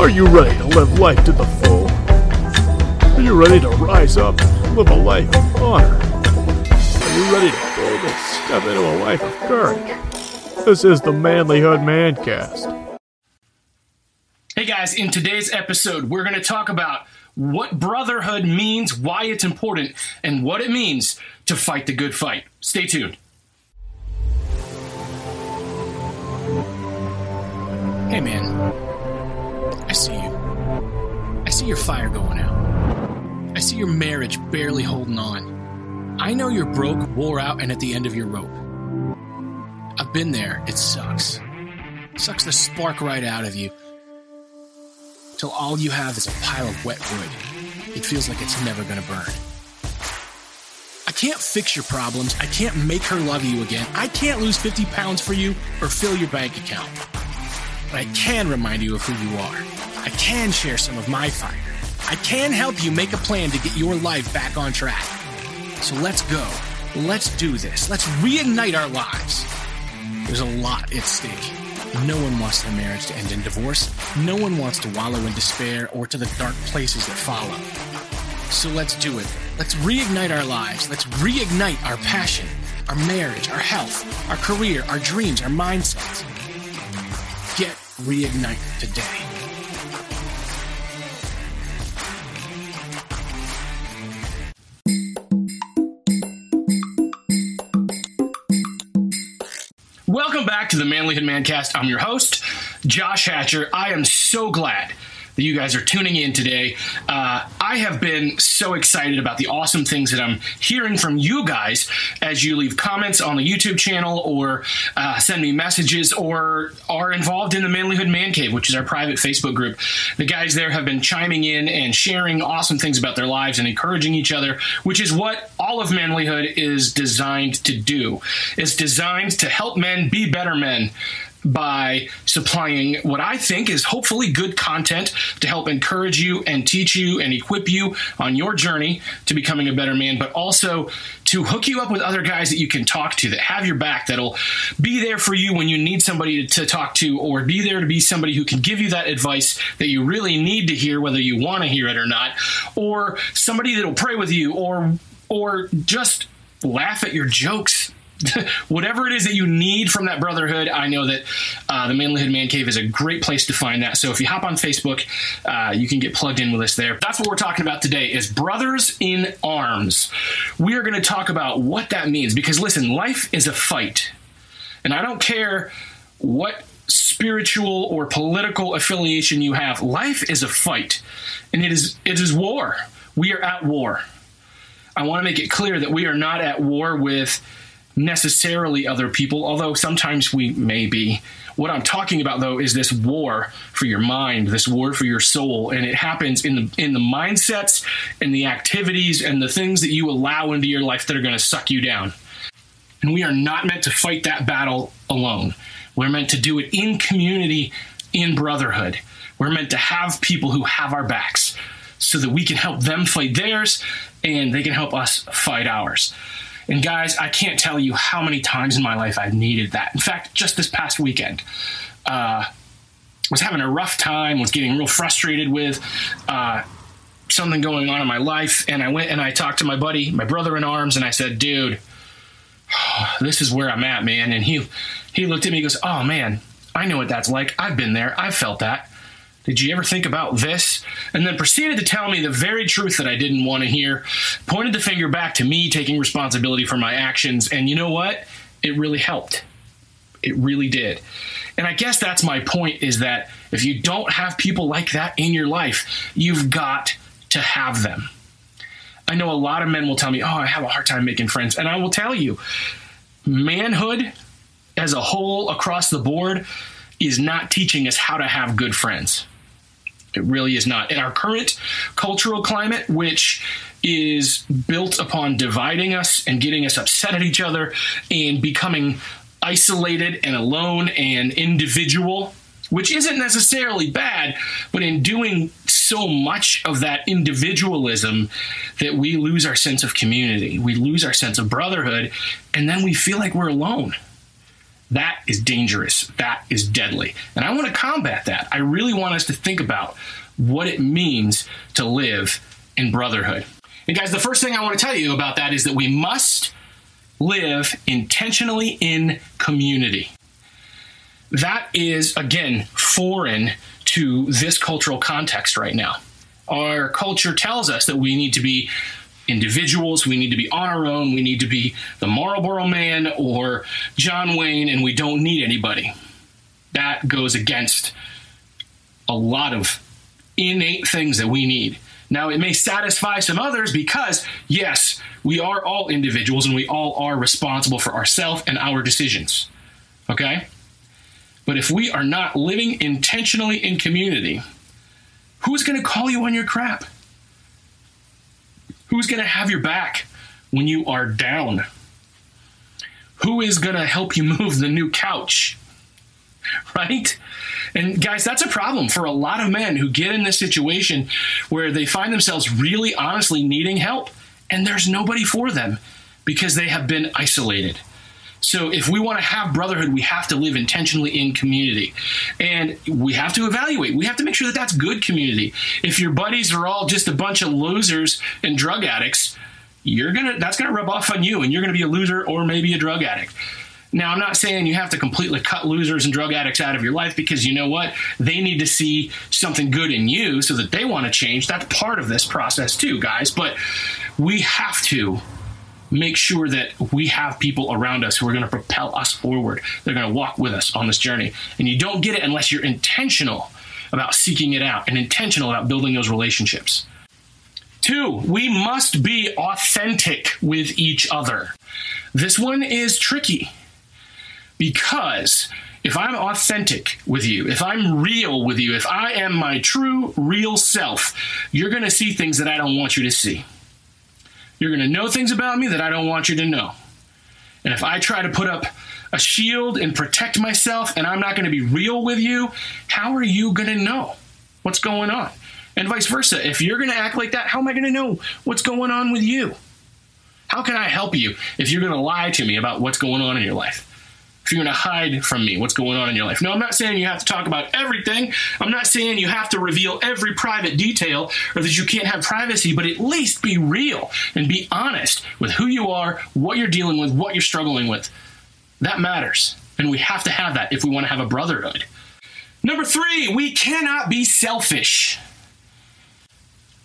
Are you ready to live life to the full? Are you ready to rise up live a life of honor? Are you ready to boldly step into a life of courage? This is the Manlyhood Mancast. Hey guys, in today's episode, we're going to talk about what brotherhood means, why it's important, and what it means to fight the good fight. Stay tuned. Hey man, I see you. I see your fire going out. I see your marriage barely holding on. I know you're broke, wore out, and at the end of your rope. I've been there. It sucks. sucks the spark right out of you. Till all you have is a pile of wet wood. It feels like it's never gonna burn. I can't fix your problems. I can't make her love you again. I can't lose 50 pounds for you or fill your bank account. But I can remind you of who you are. I can share some of my fire. I can help you make a plan to get your life back on track. So let's go. Let's do this. Let's reignite our lives. There's a lot at stake. No one wants their marriage to end in divorce. No one wants to wallow in despair or to the dark places that follow. So let's do it. Let's reignite our lives. Let's reignite our passion, our marriage, our health, our career, our dreams, our mindsets. Get reignited today. Welcome back to the Manlyhood Mancast. I'm your host, Josh Hatcher. I am so glad that you guys are tuning in today. Uh, I have been so excited about the awesome things that I'm hearing from you guys as you leave comments on the YouTube channel or uh, send me messages or are involved in the Manlyhood Man Cave, which is our private Facebook group. The guys there have been chiming in and sharing awesome things about their lives and encouraging each other, which is what all of manlyhood is designed to do. It's designed to help men be better men by supplying what I think is hopefully good content to help encourage you and teach you and equip you on your journey to becoming a better man, but also to hook you up with other guys that you can talk to that have your back, that'll be there for you when you need somebody to talk to, or be there to be somebody who can give you that advice that you really need to hear, whether you want to hear it or not, or somebody that'll pray with you, or or just laugh at your jokes whatever it is that you need from that brotherhood, I know that uh, the Manlyhood Man Cave is a great place to find that. So if you hop on Facebook, uh, you can get plugged in with us there. That's what we're talking about today is brothers in arms. We are going to talk about what that means because listen, life is a fight. And I don't care what spiritual or political affiliation you have. Life is a fight. And it is it is war. We are at war. I want to make it clear that we are not at war with necessarily other people, although sometimes we may be. What I'm talking about though is this war for your mind, this war for your soul, and it happens in the in the mindsets and the activities and the things that you allow into your life that are going to suck you down. And we are not meant to fight that battle alone. We're meant to do it in community, in brotherhood. We're meant to have people who have our backs so that we can help them fight theirs and they can help us fight ours. And guys, I can't tell you how many times in my life I've needed that. In fact, just this past weekend, uh, was having a rough time, was getting real frustrated with uh, something going on in my life, and I went and I talked to my buddy, my brother in arms, and I said, "Dude, this is where I'm at, man." And he he looked at me, and goes, "Oh man, I know what that's like. I've been there. I've felt that." Did you ever think about this? And then proceeded to tell me the very truth that I didn't want to hear, pointed the finger back to me taking responsibility for my actions. And you know what? It really helped. It really did. And I guess that's my point is that if you don't have people like that in your life, you've got to have them. I know a lot of men will tell me, oh, I have a hard time making friends. And I will tell you, manhood as a whole across the board is not teaching us how to have good friends. It really is not. In our current cultural climate, which is built upon dividing us and getting us upset at each other and becoming isolated and alone and individual, which isn't necessarily bad, but in doing so much of that individualism that we lose our sense of community, we lose our sense of brotherhood, and then we feel like we're alone. That is dangerous. That is deadly. And I want to combat that. I really want us to think about what it means to live in brotherhood. And guys, the first thing I want to tell you about that is that we must live intentionally in community. That is, again, foreign to this cultural context right now. Our culture tells us that we need to be individuals, we need to be on our own, we need to be the Marlboro Man or John Wayne, and we don't need anybody. That goes against a lot of innate things that we need. Now, it may satisfy some others because, yes, we are all individuals and we all are responsible for ourselves and our decisions. Okay? But if we are not living intentionally in community, who's going to call you on your crap? Who's going to have your back when you are down? Who is going to help you move the new couch? Right? And guys, that's a problem for a lot of men who get in this situation where they find themselves really honestly needing help and there's nobody for them because they have been isolated. So if we want to have brotherhood, we have to live intentionally in community. And we have to evaluate. We have to make sure that that's good community. If your buddies are all just a bunch of losers and drug addicts, you're going to that's going to rub off on you and you're going to be a loser or maybe a drug addict. Now, I'm not saying you have to completely cut losers and drug addicts out of your life because you know what? They need to see something good in you so that they want to change. That's part of this process, too, guys. But we have to make sure that we have people around us who are going to propel us forward. They're going to walk with us on this journey. And you don't get it unless you're intentional about seeking it out and intentional about building those relationships. Two, we must be authentic with each other. This one is tricky because if I'm authentic with you, if I'm real with you, if I am my true, real self, you're going to see things that I don't want you to see. You're going to know things about me that I don't want you to know. And if I try to put up a shield and protect myself and I'm not going to be real with you, how are you going to know what's going on? And vice versa. If you're going to act like that, how am I going to know what's going on with you? How can I help you if you're going to lie to me about what's going on in your life? If you're going to hide from me what's going on in your life. No, I'm not saying you have to talk about everything. I'm not saying you have to reveal every private detail or that you can't have privacy, but at least be real and be honest with who you are, what you're dealing with, what you're struggling with. That matters. And we have to have that if we want to have a brotherhood. Number three, we cannot be selfish.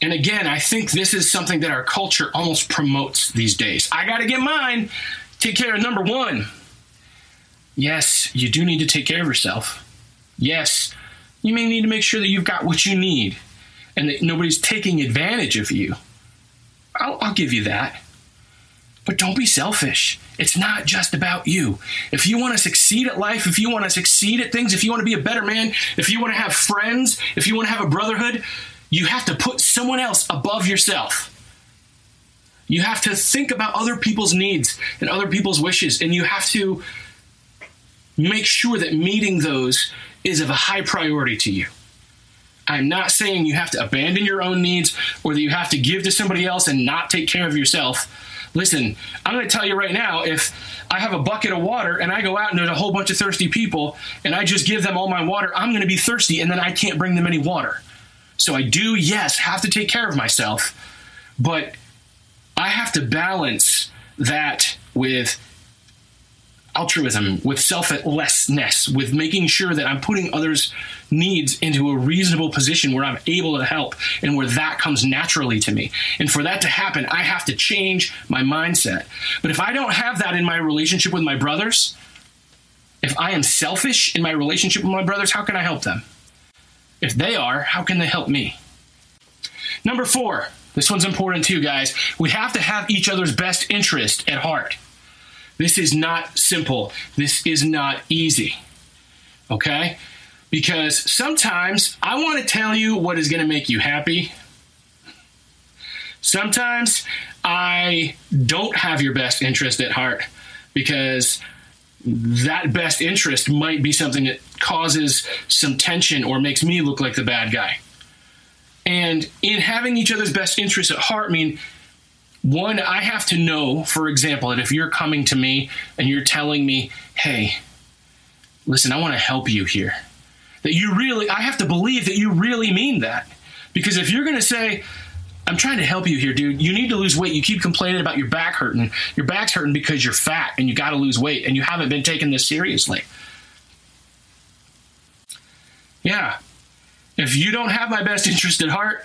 And again, I think this is something that our culture almost promotes these days. I got to get mine. Take care of number one yes, you do need to take care of yourself. Yes, you may need to make sure that you've got what you need and that nobody's taking advantage of you. I'll, I'll give you that. But don't be selfish. It's not just about you. If you want to succeed at life, if you want to succeed at things, if you want to be a better man, if you want to have friends, if you want to have a brotherhood, you have to put someone else above yourself. You have to think about other people's needs and other people's wishes, and you have to make sure that meeting those is of a high priority to you. I'm not saying you have to abandon your own needs or that you have to give to somebody else and not take care of yourself. Listen, I'm going to tell you right now if I have a bucket of water and I go out and there's a whole bunch of thirsty people and I just give them all my water, I'm going to be thirsty and then I can't bring them any water. So I do, yes, have to take care of myself, but I have to balance that with altruism, with selflessness, with making sure that I'm putting others' needs into a reasonable position where I'm able to help and where that comes naturally to me. And for that to happen, I have to change my mindset. But if I don't have that in my relationship with my brothers, if I am selfish in my relationship with my brothers, how can I help them? If they are, how can they help me? Number four, this one's important too, guys. We have to have each other's best interest at heart. This is not simple. This is not easy. Okay? Because sometimes I want to tell you what is going to make you happy. Sometimes I don't have your best interest at heart because that best interest might be something that causes some tension or makes me look like the bad guy. And in having each other's best interest at heart mean one, I have to know, for example, that if you're coming to me and you're telling me, hey, listen, I want to help you here. That you really, I have to believe that you really mean that. Because if you're going to say, I'm trying to help you here, dude. You need to lose weight. You keep complaining about your back hurting. Your back's hurting because you're fat and you got to lose weight and you haven't been taking this seriously. Yeah. If you don't have my best interest at heart,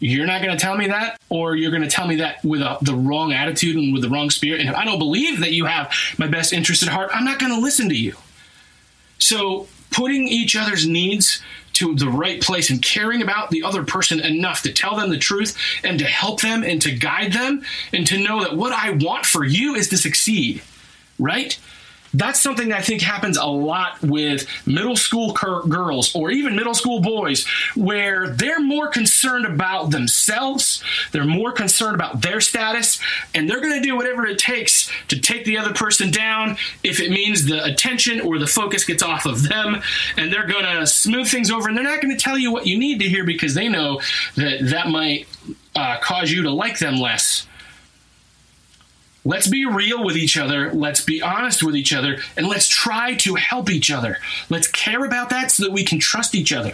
you're not going to tell me that, or you're going to tell me that with a, the wrong attitude and with the wrong spirit. And if I don't believe that you have my best interest at heart, I'm not going to listen to you. So, putting each other's needs to the right place and caring about the other person enough to tell them the truth and to help them and to guide them and to know that what I want for you is to succeed, right? That's something that I think happens a lot with middle school girls or even middle school boys, where they're more concerned about themselves, they're more concerned about their status, and they're going to do whatever it takes to take the other person down if it means the attention or the focus gets off of them, and they're going to smooth things over, and they're not going to tell you what you need to hear because they know that that might uh, cause you to like them less Let's be real with each other. Let's be honest with each other. And let's try to help each other. Let's care about that so that we can trust each other.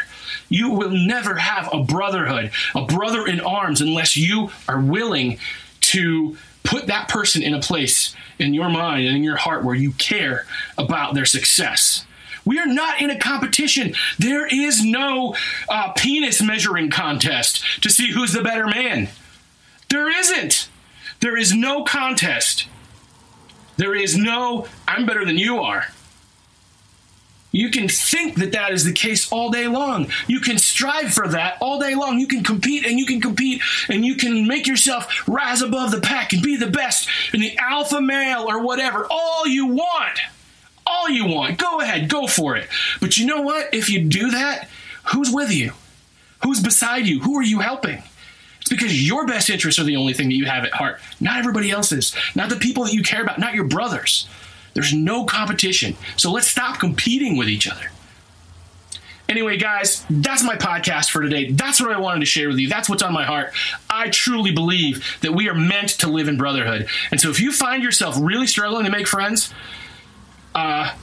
You will never have a brotherhood, a brother in arms, unless you are willing to put that person in a place in your mind and in your heart where you care about their success. We are not in a competition. There is no uh, penis measuring contest to see who's the better man. There isn't. There is no contest. There is no, I'm better than you are. You can think that that is the case all day long. You can strive for that all day long. You can compete and you can compete and you can make yourself rise above the pack and be the best and the alpha male or whatever. All you want. All you want. Go ahead, go for it. But you know what? If you do that, who's with you? Who's beside you? Who are you helping? Because your best interests are the only thing that you have at heart, not everybody else's, not the people that you care about, not your brothers. There's no competition. So let's stop competing with each other. Anyway, guys, that's my podcast for today. That's what I wanted to share with you. That's what's on my heart. I truly believe that we are meant to live in brotherhood. And so if you find yourself really struggling to make friends, uh,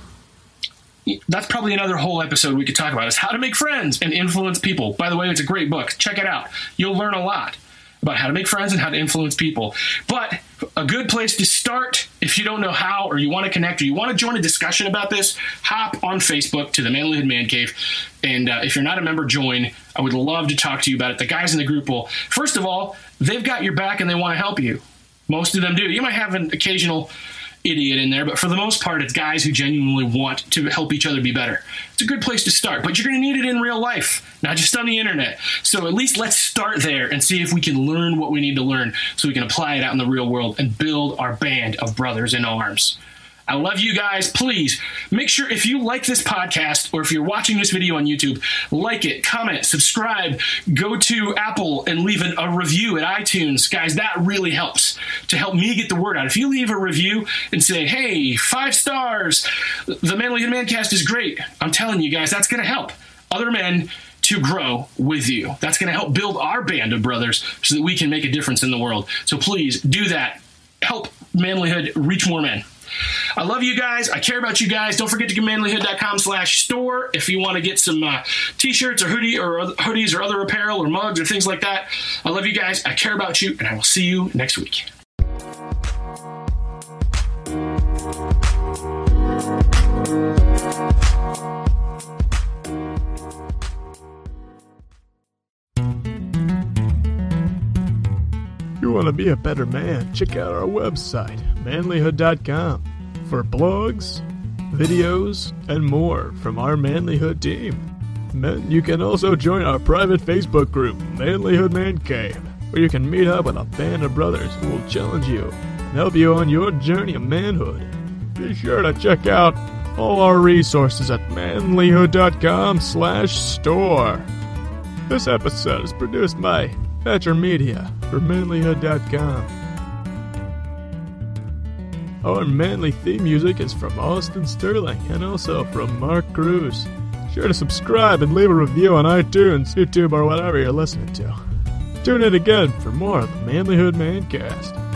that's probably another whole episode we could talk about is how to make friends and influence people. By the way, it's a great book. Check it out. You'll learn a lot about how to make friends and how to influence people. But a good place to start if you don't know how or you want to connect or you want to join a discussion about this, hop on Facebook to the Manlyhood Man Cave. And uh, if you're not a member, join. I would love to talk to you about it. The guys in the group will, first of all, they've got your back and they want to help you. Most of them do. You might have an occasional idiot in there, but for the most part, it's guys who genuinely want to help each other be better. It's a good place to start, but you're going to need it in real life, not just on the internet. So at least let's start there and see if we can learn what we need to learn so we can apply it out in the real world and build our band of brothers in arms. I love you guys. Please make sure if you like this podcast or if you're watching this video on YouTube, like it, comment, subscribe, go to Apple and leave an, a review at iTunes. Guys, that really helps to help me get the word out. If you leave a review and say, hey, five stars, the Manly Manlyhood Mancast is great, I'm telling you guys, that's going to help other men to grow with you. That's going to help build our band of brothers so that we can make a difference in the world. So please do that. Help manlyhood reach more men. I love you guys. I care about you guys. Don't forget to go manlyhood.com slash store if you want to get some uh, t-shirts or hoodie or hoodies or other apparel or mugs or things like that. I love you guys. I care about you, and I will see you next week. Want to be a better man? Check out our website, manlyhood.com for blogs, videos, and more from our Manlyhood team. Men, you can also join our private Facebook group, Manlyhood Man Cave, where you can meet up with a band of brothers who will challenge you and help you on your journey of manhood. Be sure to check out all our resources at manlyhood.com slash store. This episode is produced by Thatcher Media for manlyhood.com. Our manly theme music is from Austin Sterling and also from Mark Cruz. Sure to subscribe and leave a review on iTunes, YouTube, or whatever you're listening to. Tune in again for more of the Manlyhood Mancast.